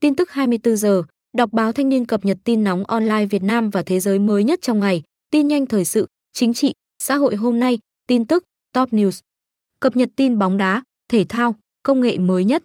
Tin tức 24 giờ, đọc báo Thanh niên cập nhật tin nóng online Việt Nam và thế giới mới nhất trong ngày, tin nhanh thời sự, chính trị, xã hội hôm nay, tin tức, top news. Cập nhật tin bóng đá, thể thao, công nghệ mới nhất,